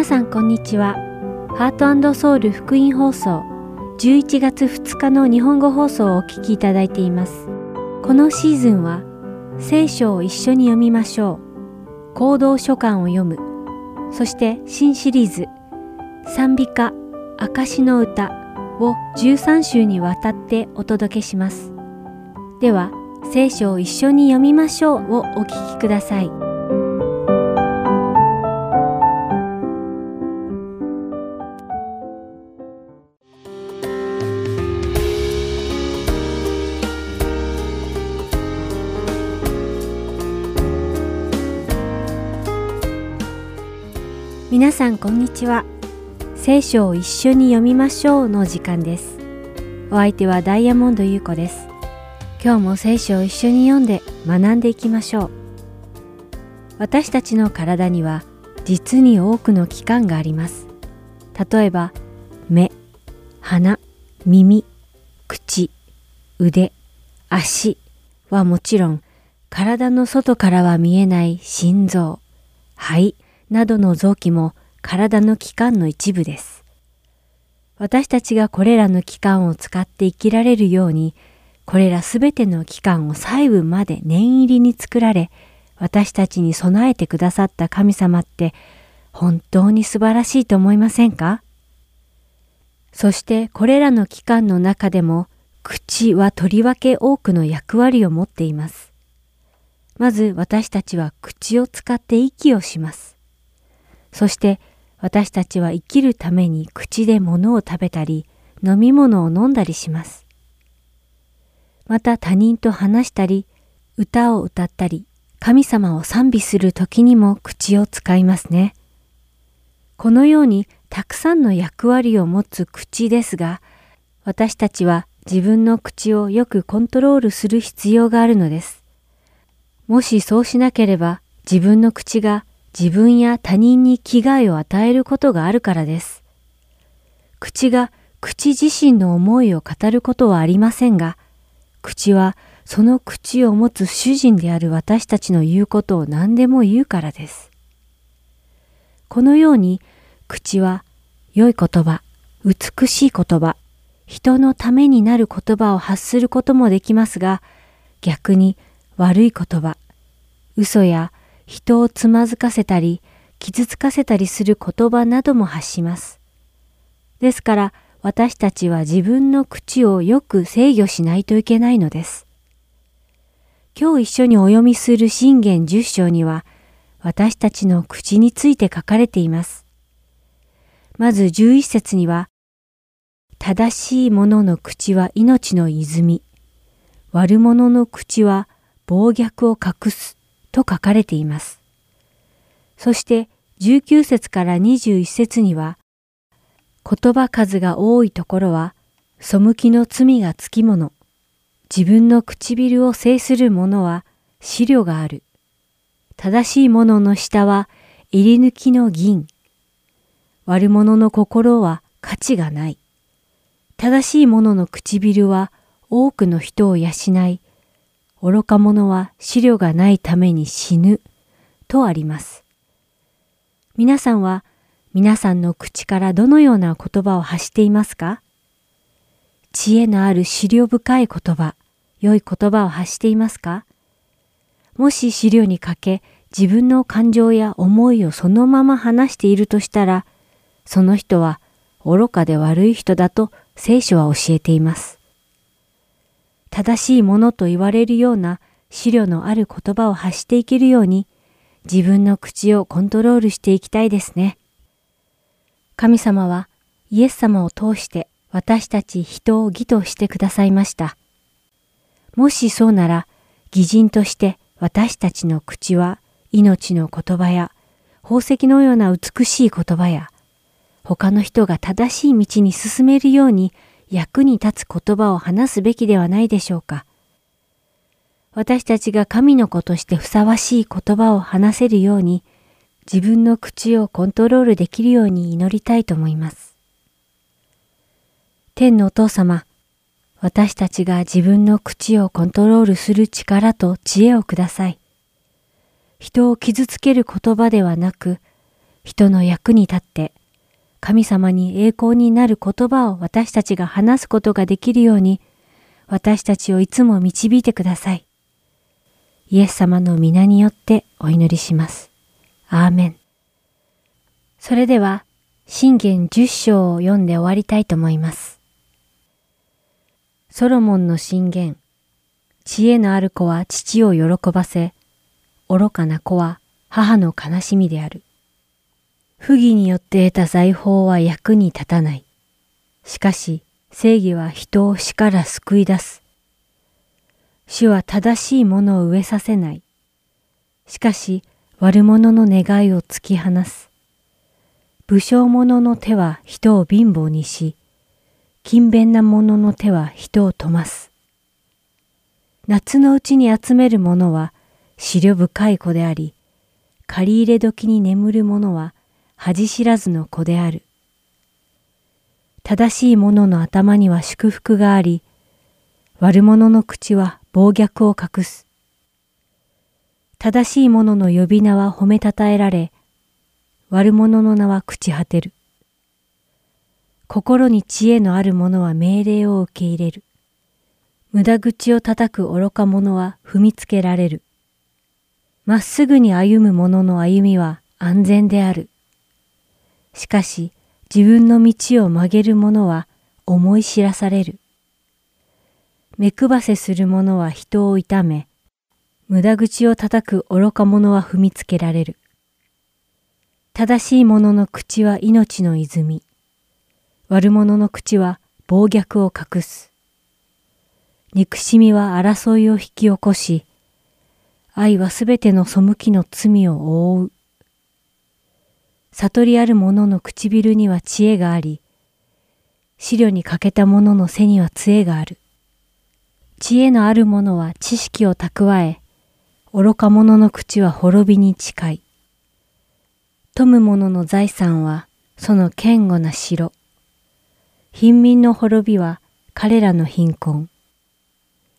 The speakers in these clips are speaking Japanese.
皆さんこんにちは。ハートソウル福音放送11月2日の日本語放送をお聞きいただいています。このシーズンは聖書を一緒に読みましょう。行動書簡を読む。そして新シリーズ賛美歌証の歌を13週にわたってお届けします。では聖書を一緒に読みましょうをお聞きください。皆さんこんにちは。聖書を一緒に読みましょうの時間です。お相手はダイヤモンド優子です。今日も聖書を一緒に読んで学んでいきましょう。私たちの体には実に多くの器官があります。例えば目、鼻、耳、口、腕、足はもちろん体の外からは見えない心臓、肺などの臓器も体の器官の一部です。私たちがこれらの器官を使って生きられるように、これらすべての器官を細部まで念入りに作られ、私たちに備えてくださった神様って本当に素晴らしいと思いませんか？そしてこれらの器官の中でも口はとりわけ多くの役割を持っています。まず私たちは口を使って息をします。そして私たちは生きるために口で物を食べたり飲み物を飲んだりします。また他人と話したり歌を歌ったり神様を賛美する時にも口を使いますね。このようにたくさんの役割を持つ口ですが私たちは自分の口をよくコントロールする必要があるのです。もしそうしなければ自分の口が自分や他人に危害を与えることがあるからです。口が口自身の思いを語ることはありませんが、口はその口を持つ主人である私たちの言うことを何でも言うからです。このように口は良い言葉、美しい言葉、人のためになる言葉を発することもできますが、逆に悪い言葉、嘘や人をつまずかせたり、傷つかせたりする言葉なども発します。ですから、私たちは自分の口をよく制御しないといけないのです。今日一緒にお読みする信玄十章には、私たちの口について書かれています。まず十一節には、正しい者の口は命の泉、悪者の口は暴虐を隠すと書かれています。そして19節から21節には、言葉数が多いところは、背きの罪がつきもの、自分の唇を制する者は資料がある。正しい者のの下は入り抜きの銀。悪者の心は価値がない。正しい者の唇は多くの人を養い、愚か者は資料がないために死ぬとあります。皆さんは皆さんの口からどのような言葉を発していますか？知恵のある資料深い言葉、良い言葉を発していますか？もし資料にかけ自分の感情や思いをそのまま話しているとしたら、その人は愚かで悪い人だと聖書は教えています。正しいものと言われるような資料のある言葉を発していけるように自分の口をコントロールしていきたいですね。神様はイエス様を通して私たち人を義としてくださいました。もしそうなら義人として私たちの口は命の言葉や宝石のような美しい言葉や他の人が正しい道に進めるように役に立つ言葉を話すべきではないでしょうか。私たちが神の子としてふさわしい言葉を話せるように、自分の口をコントロールできるように祈りたいと思います。天のお父様、私たちが自分の口をコントロールする力と知恵をください。人を傷つける言葉ではなく、人の役に立って神様に栄光になる言葉を私たちが話すことができるように私たちをいつも導いてください。イエス様の皆によってお祈りします。アーメン。それでは、信玄十章を読んで終わりたいと思います。ソロモンの信玄。知恵のある子は父を喜ばせ、愚かな子は母の悲しみである。不義によって得た財宝は役に立たない。しかし、正義は人を死から救い出す。主は正しいものを植えさせない。しかし、悪者の願いを突き放す。武将者の手は人を貧乏にし、勤勉な者の手は人を富ます。夏のうちに集める者は思慮深い子であり、借り入れ時に眠る者は恥知らずの子である。正しい者の頭には祝福があり、悪者の口は暴虐を隠す。正しい者の呼び名は褒めたたえられ、悪者の名は朽ち果てる。心に知恵のある者は命令を受け入れる。無駄口を叩く愚か者は踏みつけられる。まっすぐに歩む者の歩みは安全である。しかし自分の道を曲げる者は思い知らされる。目配せする者は人を痛め、無駄口を叩く愚か者は踏みつけられる。正しい者の口は命の泉。悪者の口は暴虐を隠す。憎しみは争いを引き起こし、愛はすべての背きの罪を覆う。悟りある者の唇には知恵があり、資料に欠けた者の背には杖がある。知恵のある者は知識を蓄え、愚か者の口は滅びに近い。富む者の財産はその堅固な城。貧民の滅びは彼らの貧困。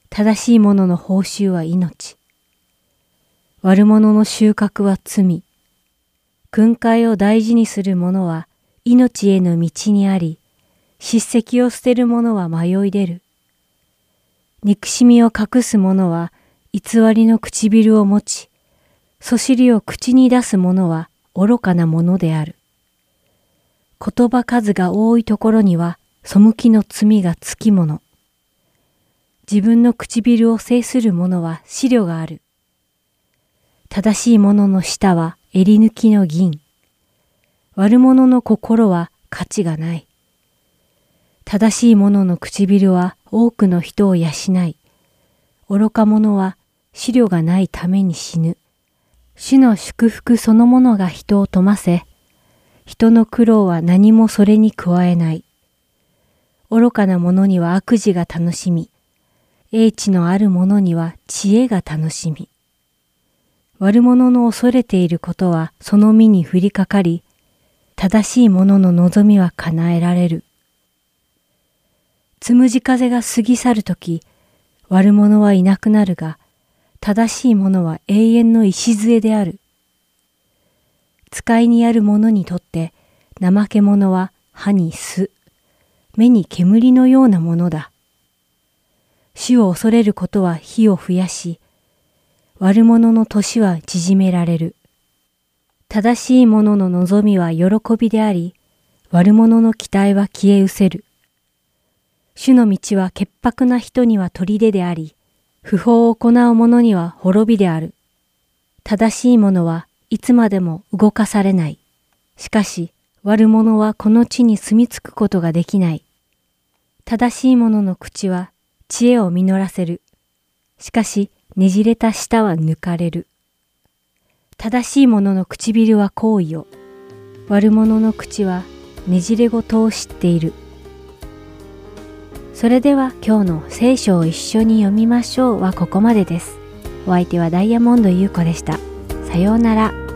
正しい者の報酬は命。悪者の収穫は罪。訓戒を大事にする者は命への道にあり、叱責を捨てる者は迷い出る。憎しみを隠す者は偽りの唇を持ち、そしりを口に出す者は愚かなものである。言葉数が多いところには背きの罪がつきもの。自分の唇を制する者は資料がある。正しい者の舌は襟抜きの銀。悪者の心は価値がない。正しい者の唇は多くの人を養い、愚か者は資料がないために死ぬ。主の祝福そのものが人を富ませ、人の苦労は何もそれに加えない。愚かな者には悪事が楽しみ、英知のある者には知恵が楽しみ。悪者の恐れていることはその身に降りかかり、正しい者の望みは叶えられる。つむじ風が過ぎ去るとき、悪者はいなくなるが、正しい者は永遠の礎である。使いにある者にとって怠け者は歯に巣。目に煙のようなものだ。死を恐れることは火を増やし、悪者の年は縮められる。正しい者の望みは喜びであり、悪者の期待は消え失せる。主の道は潔白な人には砦であり、不法を行う者には滅びである。正しい者はいつまでも動かされない。しかし、悪者はこの地に住み着くことができない。正しい者の口は知恵を実らせる。しかし、ねじれた舌は抜かれる。正しい者の唇は好意を。悪者の口はねじれごとを知っている。それでは今日の聖書を一緒に読みましょうはここまでです。お相手はダイヤモンド優子でした。さようなら。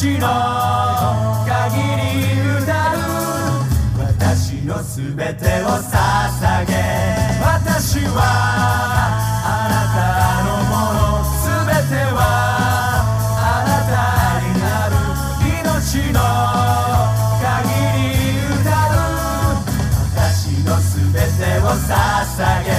命の限り歌う私のすべてを捧げ。私はあなたのものすべてはあなたになる命の限り歌う私のすべてを捧げ。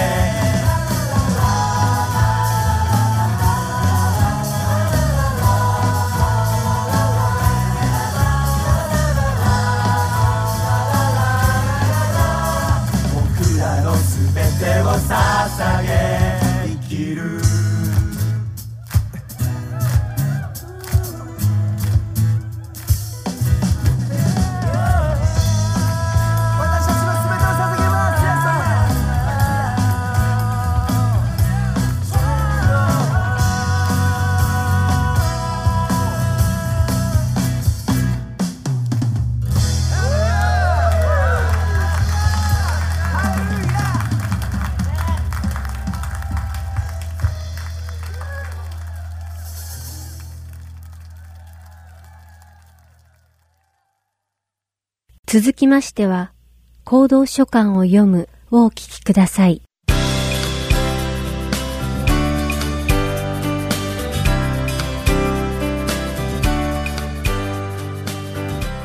続きましては、行動書簡を読むをお聞きください。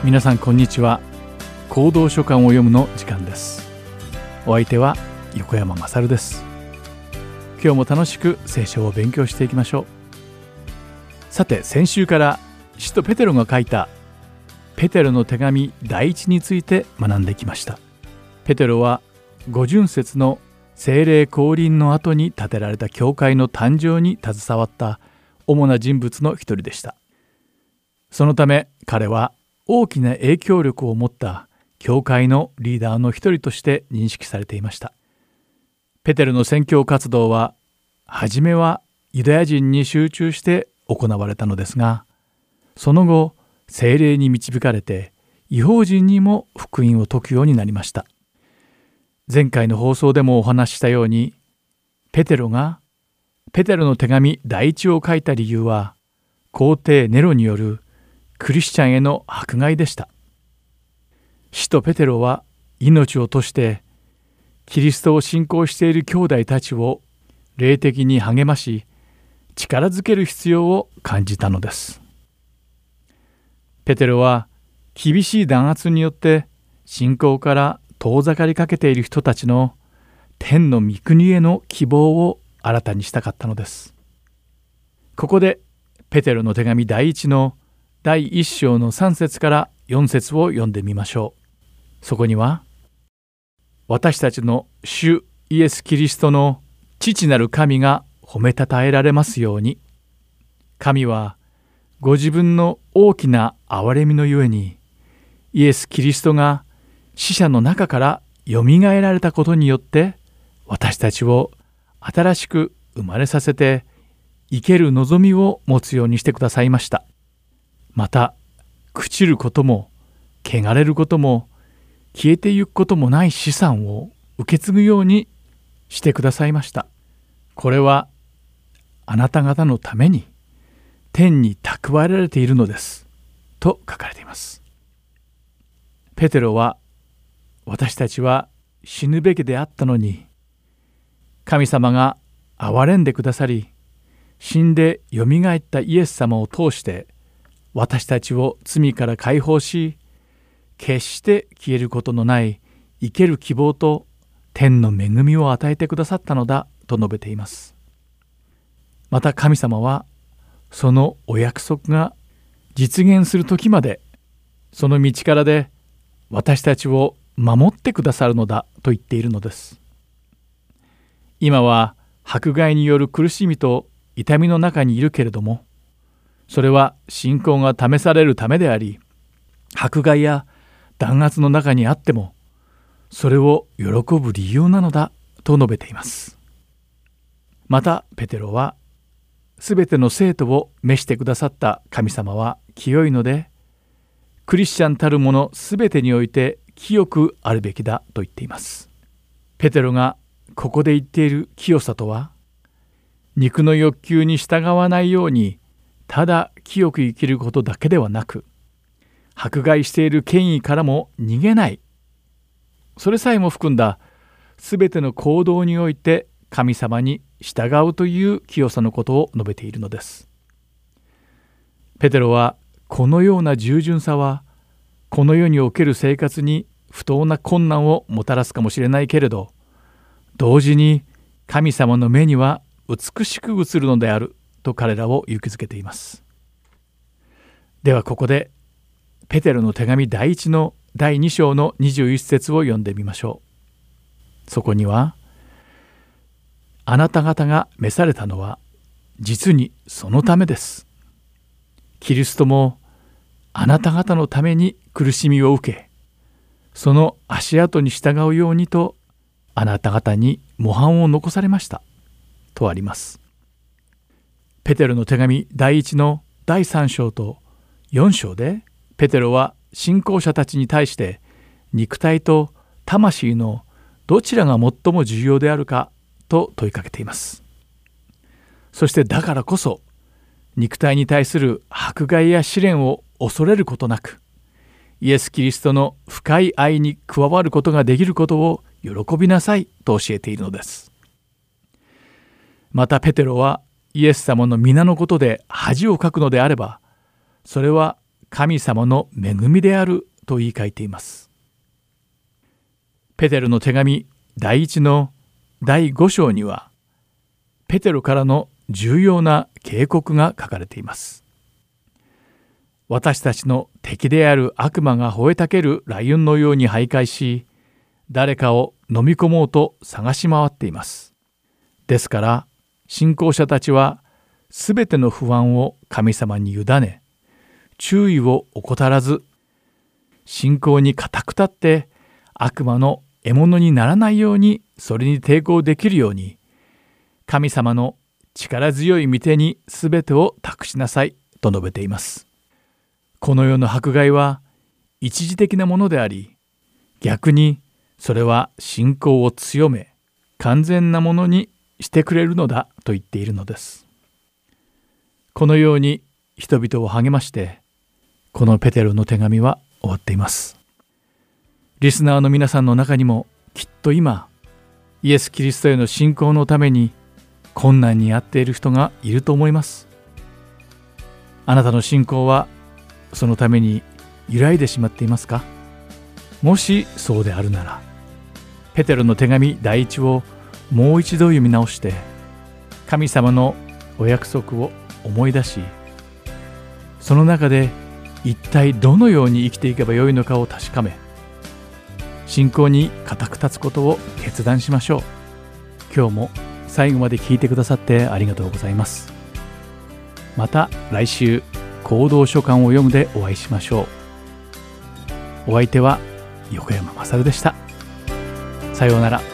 皆さんこんにちは。行動書簡を読むの時間です。お相手は横山まさるです。今日も楽しく聖書を勉強していきましょう。さて先週から使徒ペテロが書いたペテロの手紙第一について学んできましたペテロは五巡節の精霊降臨の後に建てられた教会の誕生に携わった主な人物の一人でしたそのため彼は大きな影響力を持った教会のリーダーの一人として認識されていました。ペテルの宣教活動は初めはユダヤ人に集中して行われたのですがその後精霊に導かれて違法人にも福音を説くようになりました。前回の放送でもお話ししたようにペテロがペテロの手紙第一を書いた理由は皇帝ネロによるクリスチャンへの迫害でした。使徒ペテロは命を賭してキリストを信仰している兄弟たちを霊的に励まし力づける必要を感じたのです。ペテロは厳しい弾圧によって信仰から遠ざかりかけている人たちの天の御国への希望を新たにしたかったのです。ここでペテロの手紙第一の第1章の3節から4節を読んでみましょう。そこには「私たちの主イエス・キリストの父なる神が褒めたたえられますように神はご自分の大きな憐れみのゆえにイエス・キリストが死者の中からよみがえられたことによって私たちを新しく生まれさせて生ける望みを持つようにしてくださいました。また朽ちることも汚れることも消えてゆくこともない資産を受け継ぐようにしてくださいましたこれはあなた方のために天に蓄えられているのです。と書かれています。ペテロは私たちは死ぬべきであったのに神様が憐れんでくださり死んでよみがえったイエス様を通して私たちを罪から解放し決して消えることのない生ける希望と天の恵みを与えてくださったのだと述べています。また神様はそのお約束が実現する時までその道からで私たちを守ってくださるのだと言っているのです。今は迫害による苦しみと痛みの中にいるけれどもそれは信仰が試されるためであり迫害や弾圧の中にあってもそれを喜ぶ理由なのだと述べています。またペテロはすべての生徒を召してくださった神様は清いのでクリスチャンたる者すべてにおいて清くあるべきだと言っています。ペテロがここで言っている清さとは肉の欲求に従わないようにただ清く生きることだけではなく迫害している権威からも逃げない。それさえも含んだ全ての行動において神様に従うという清さのことを述べているのです。ペテロはこのような従順さはこの世における生活に不当な困難をもたらすかもしれないけれど同時に神様の目には美しく映るのであると彼らを勇気づけています。ではここでペテロの手紙第1の第2章の21節を読んでみましょう。そこには「あなた方が召されたのは実にそのためです」「キリストもあなた方のために苦しみを受けその足跡に従うようにとあなた方に模範を残されました」とあります。ペテロの手紙第1の第3章と4章でペテロは信仰者たちに対して肉体と魂のどちらが最も重要であるかと問いかけていますそしてだからこそ肉体に対する迫害や試練を恐れることなくイエス・キリストの深い愛に加わることができることを喜びなさいと教えているのですまたペテロはイエス様の皆のことで恥をかくのであればそれは神様の恵みであると言い換えています。ペテロの手紙第一の第5章にはペテロからの重要な警告が書かれています。私たちの敵である悪魔が吠えたけるライオンのように徘徊し誰かを飲み込もうと探し回っています。ですから信仰者たちはすべての不安を神様に委ね注意を怠らず信仰に固く立って悪魔の獲物にならないようにそれに抵抗できるように神様の力強い御手に全てを託しなさいと述べています。この世の迫害は一時的なものであり逆にそれは信仰を強め完全なものにしてくれるのだと言っているのです。このように人々を励ましてこのペテロの手紙は終わっています。リスナーの皆さんの中にもきっと今イエス・キリストへの信仰のために困難に遭っている人がいると思います。あなたの信仰はそのために揺らいでしまっていますか？もしそうであるならペテロの手紙第一をもう一度読み直して神様のお約束を思い出しその中で一体どのように生きていけばよいのかを確かめ信仰に固く立つことを決断しましょう。今日も最後まで聞いてくださってありがとうございます。また来週行動書簡を読むでお会いしましょう。お相手は横山勝でした。さようなら。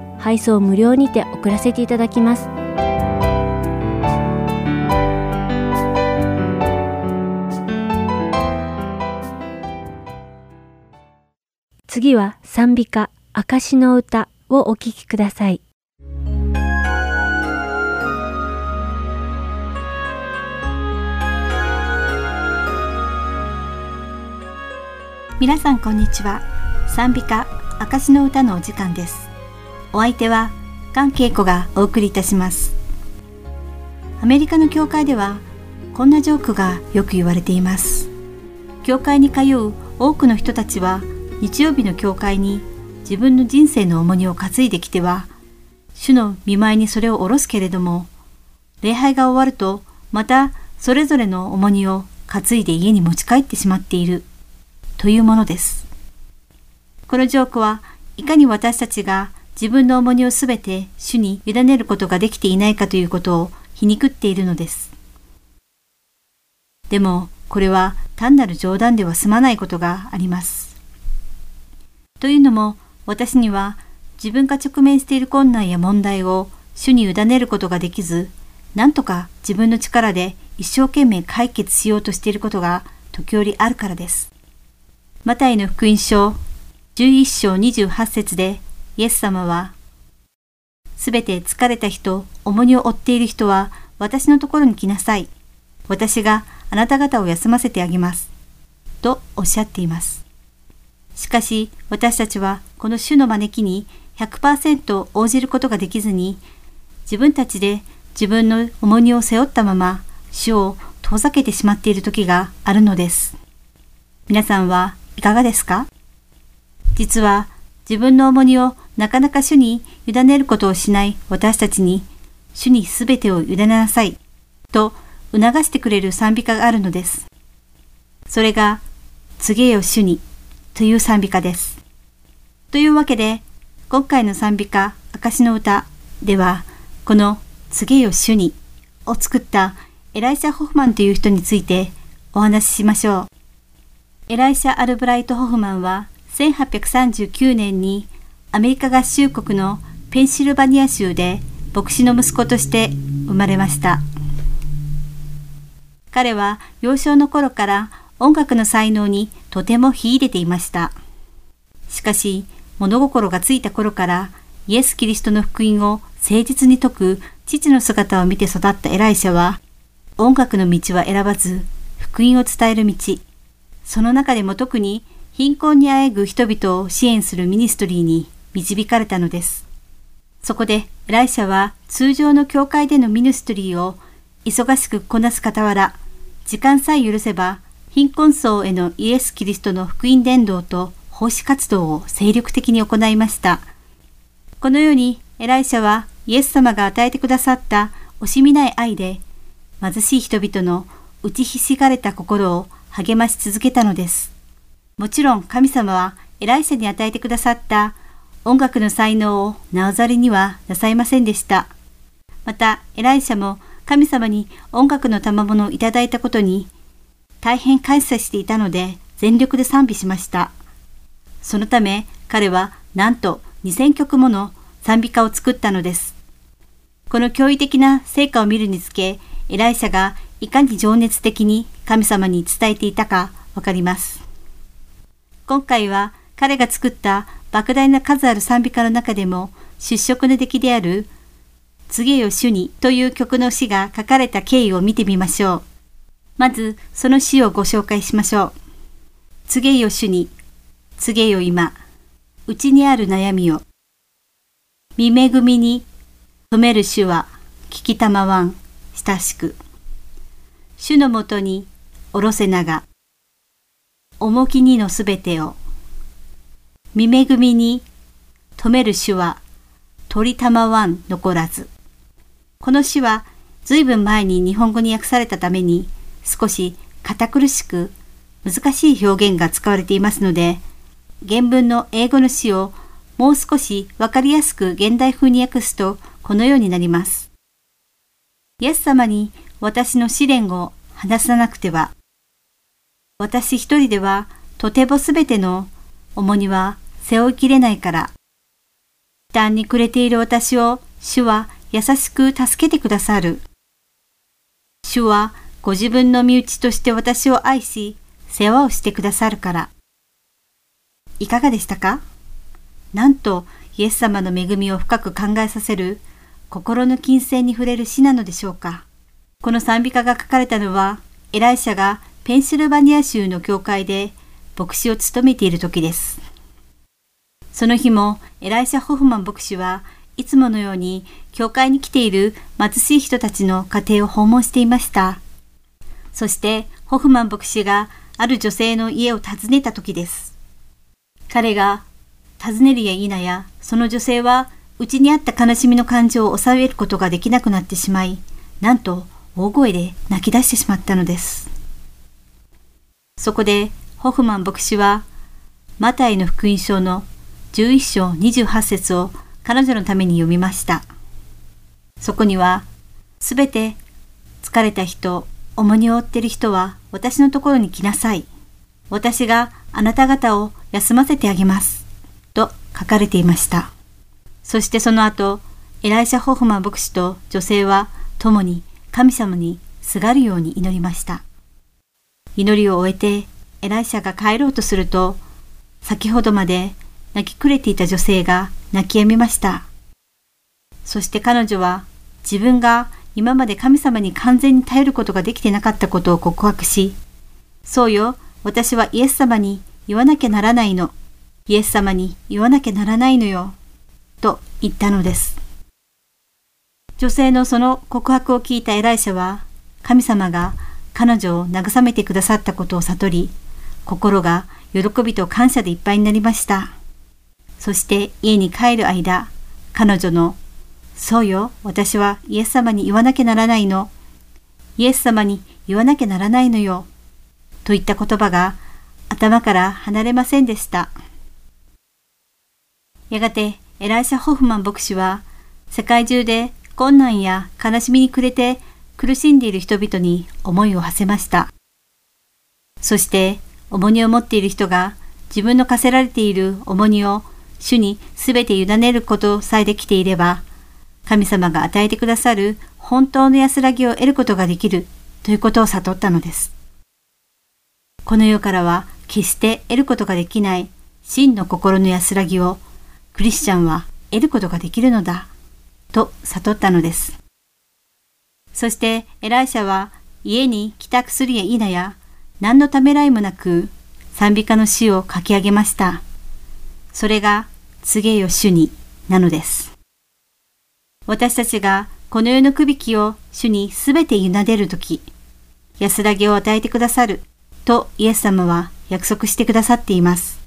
配送無料にて送らせていただきます。次は賛美歌証の歌をお聴きください。皆さんこんにちは。賛美歌証の歌のお時間です。お相手は関恵子がお送りいたしますアメリカの教会ではこんなジョークがよく言われています教会に通う多くの人たちは日曜日の教会に自分の人生の重荷を担いできては主の見舞いにそれを下ろすけれども礼拝が終わるとまたそれぞれの重荷を担いで家に持ち帰ってしまっているというものです。このジョークはいかに私たちが自分の重荷をすべて主に委ねることができていないかということを皮肉っているのです。でもこれは単なる冗談では済まないことがあります。というのも私には自分が直面している困難や問題を主に委ねることができず、なんとか自分の力で一生懸命解決しようとしていることが時折あるからです。マタイの福音書11章28節でイエス様は、すべて疲れた人、重荷を負っている人は私のところに来なさい。私があなた方を休ませてあげます。とおっしゃっています。しかし私たちはこの主の招きに100%応じることができずに、自分たちで自分の重荷を背負ったまま主を遠ざけてしまっている時があるのです。皆さんはいかがですか？実は自分の重荷をなかなか主に委ねることをしない私たちに主にすべてを委ねなさいと促してくれる賛美歌があるのです。それが告げよ主にという賛美歌です。というわけで今回の賛美歌証の歌ではこの告げよ主にを作ったエライシャ・ホフマンという人についてお話ししましょう。エライシャ・アルブライト・ホフマンは1839年にアメリカ合衆国のペンシルバニア州で牧師の息子として生まれました。彼は幼少の頃から音楽の才能にとても秀でていました。しかし、物心がついた頃からイエス・キリストの福音を誠実に説く父の姿を見て育ったエライシャは、音楽の道は選ばず、福音を伝える道、その中でも特に貧困にあえぐ人々を支援するミニストリーに導かれたのです。そこでエライシャは通常の教会でのミニストリーを忙しくこなす傍ら、時間さえ許せば貧困層へのイエス・キリストの福音伝道と奉仕活動を精力的に行いました。このようにエライシャはイエス様が与えてくださった惜しみない愛で貧しい人々の打ちひしがれた心を励まし続けたのです。もちろん神様はエライシャに与えてくださった音楽の才能をなおざりにはなさいませんでした。また、エライシャも神様に音楽の賜物をいただいたことに大変感謝していたので全力で賛美しました。そのため彼はなんと2000曲もの賛美歌を作ったのです。この驚異的な成果を見るにつけ、エライシャがいかに情熱的に神様に伝えていたかわかります。今回は彼が作った莫大な数ある賛美歌の中でも出色の出来である告げよ主にという曲の詩が書かれた経緯を見てみましょう。まずその詩をご紹介しましょう。告げよ主に、告げよ今、うちにある悩みを。見恵みに、止める主は、聞きたまわん、親しく。主のもとにおろせなが。重きにのすべてを。見恵みに止める主は鳥玉わん残らず。この詩は随分前に日本語に訳されたために少し堅苦しく難しい表現が使われていますので、原文の英語の詩をもう少しわかりやすく現代風に訳すとこのようになります。イエス様に私の試練を話さなくては、私一人ではとてもすべての重荷は背負いきれないから、負担に暮れている私を主は優しく助けてくださる。主はご自分の身内として私を愛し、世話をしてくださるから。いかがでしたか？なんとイエス様の恵みを深く考えさせる心の金銭に触れる詩なのでしょうか。この賛美歌が書かれたのは、エライシャがペンシルバニア州の教会で牧師を務めている時です。その日もエライシャ・ホフマン牧師はいつものように教会に来ている貧しい人たちの家庭を訪問していました。そしてホフマン牧師がある女性の家を訪ねた時です。彼が尋ねるや否や、その女性は、うちにあった悲しみの感情を抑えることができなくなってしまい、なんと大声で泣き出してしまったのです。そこで、ホフマン牧師は、マタイの福音書の11章28節を彼女のために読みました。そこには、すべて疲れた人、重荷を負っている人は私のところに来なさい。私があなた方を休ませてあげます。と書かれていました。そしてその後、エライシャ・ホフマン牧師と女性は共に神様にすがるように祈りました。祈りを終えてエライシャが帰ろうとすると、先ほどまで泣きくれていた女性が泣き止みました。そして彼女は自分が今まで神様に完全に頼ることができてなかったことを告白し、そうよ、私はイエス様に言わなきゃならないのイエス様に言わなきゃならないのよ、と言ったのです。女性のその告白を聞いたエライシャは、神様が彼女を慰めてくださったことを悟り、心が喜びと感謝でいっぱいになりました。そして家に帰る間、彼女の、そうよ、私はイエス様に言わなきゃならないの。イエス様に言わなきゃならないのよ。といった言葉が頭から離れませんでした。やがてエライシャ・ホフマン牧師は世界中で困難や悲しみに暮れて苦しんでいる人々に思いを馳せました。そして重荷を持っている人が自分の課せられている重荷を主にすべて委ねることさえできていれば、神様が与えてくださる本当の安らぎを得ることができるということを悟ったのです。この世からは決して得ることができない真の心の安らぎをクリスチャンは得ることができるのだ、と悟ったのです。そしてエライシャは家に帰宅するや否や、何のためらいもなく賛美歌の詩を書き上げました。それが、告げよ主に、なのです。私たちがこの世の首引きを主にすべて委ねるとき、安らぎを与えてくださるとイエス様は約束してくださっています。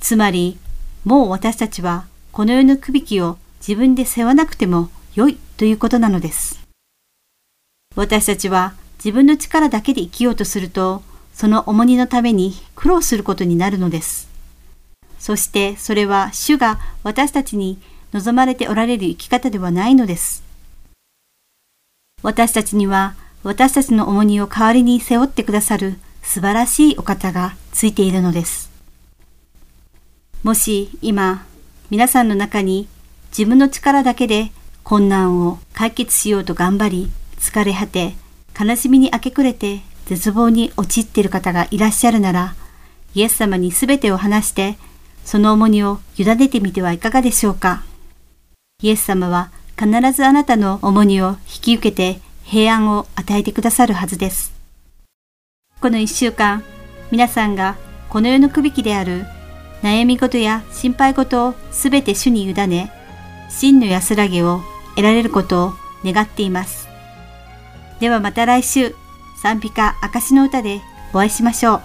つまり、もう私たちはこの世の首引きを自分で背負わなくても良いということなのです。私たちは自分の力だけで生きようとすると、その重荷のために苦労することになるのです。そしてそれは主が私たちに望まれておられる生き方ではないのです。私たちには私たちの重荷を代わりに背負ってくださる素晴らしいお方がついているのです。もし今、皆さんの中に自分の力だけで困難を解決しようと頑張り、疲れ果て、悲しみに明け暮れて絶望に陥っている方がいらっしゃるなら、イエス様に全てを話して、その重荷を委ねてみてはいかがでしょうか。イエス様は必ずあなたの重荷を引き受けて平安を与えてくださるはずです。この一週間、皆さんがこの世の首引きである悩み事や心配事をすべて主に委ね、真の安らぎを得られることを願っています。ではまた来週、賛美歌証の歌でお会いしましょう。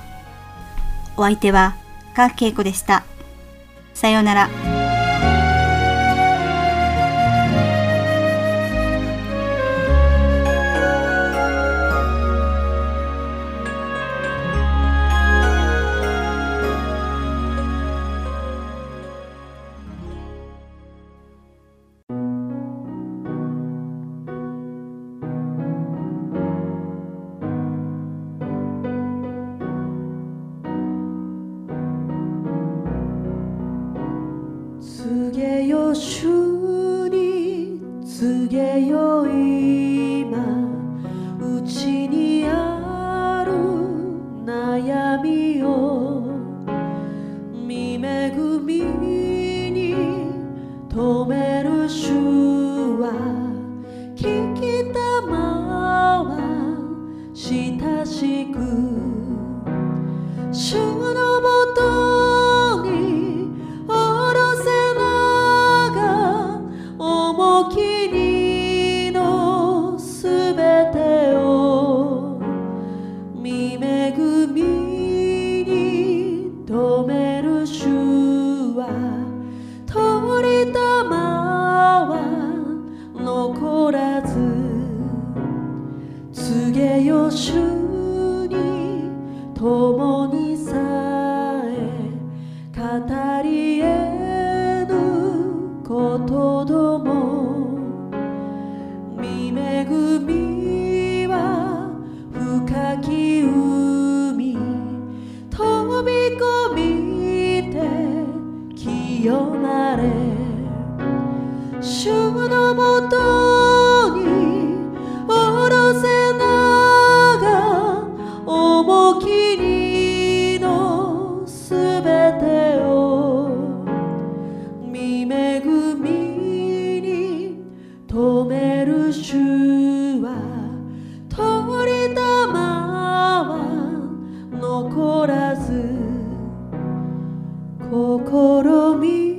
お相手は、かけいこでした。さようなら。試み